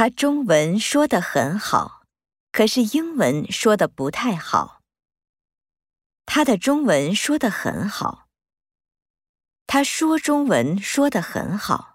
他中文说得很好，可是英文说得不太好。他的中文说得很好。他说中文说得很好。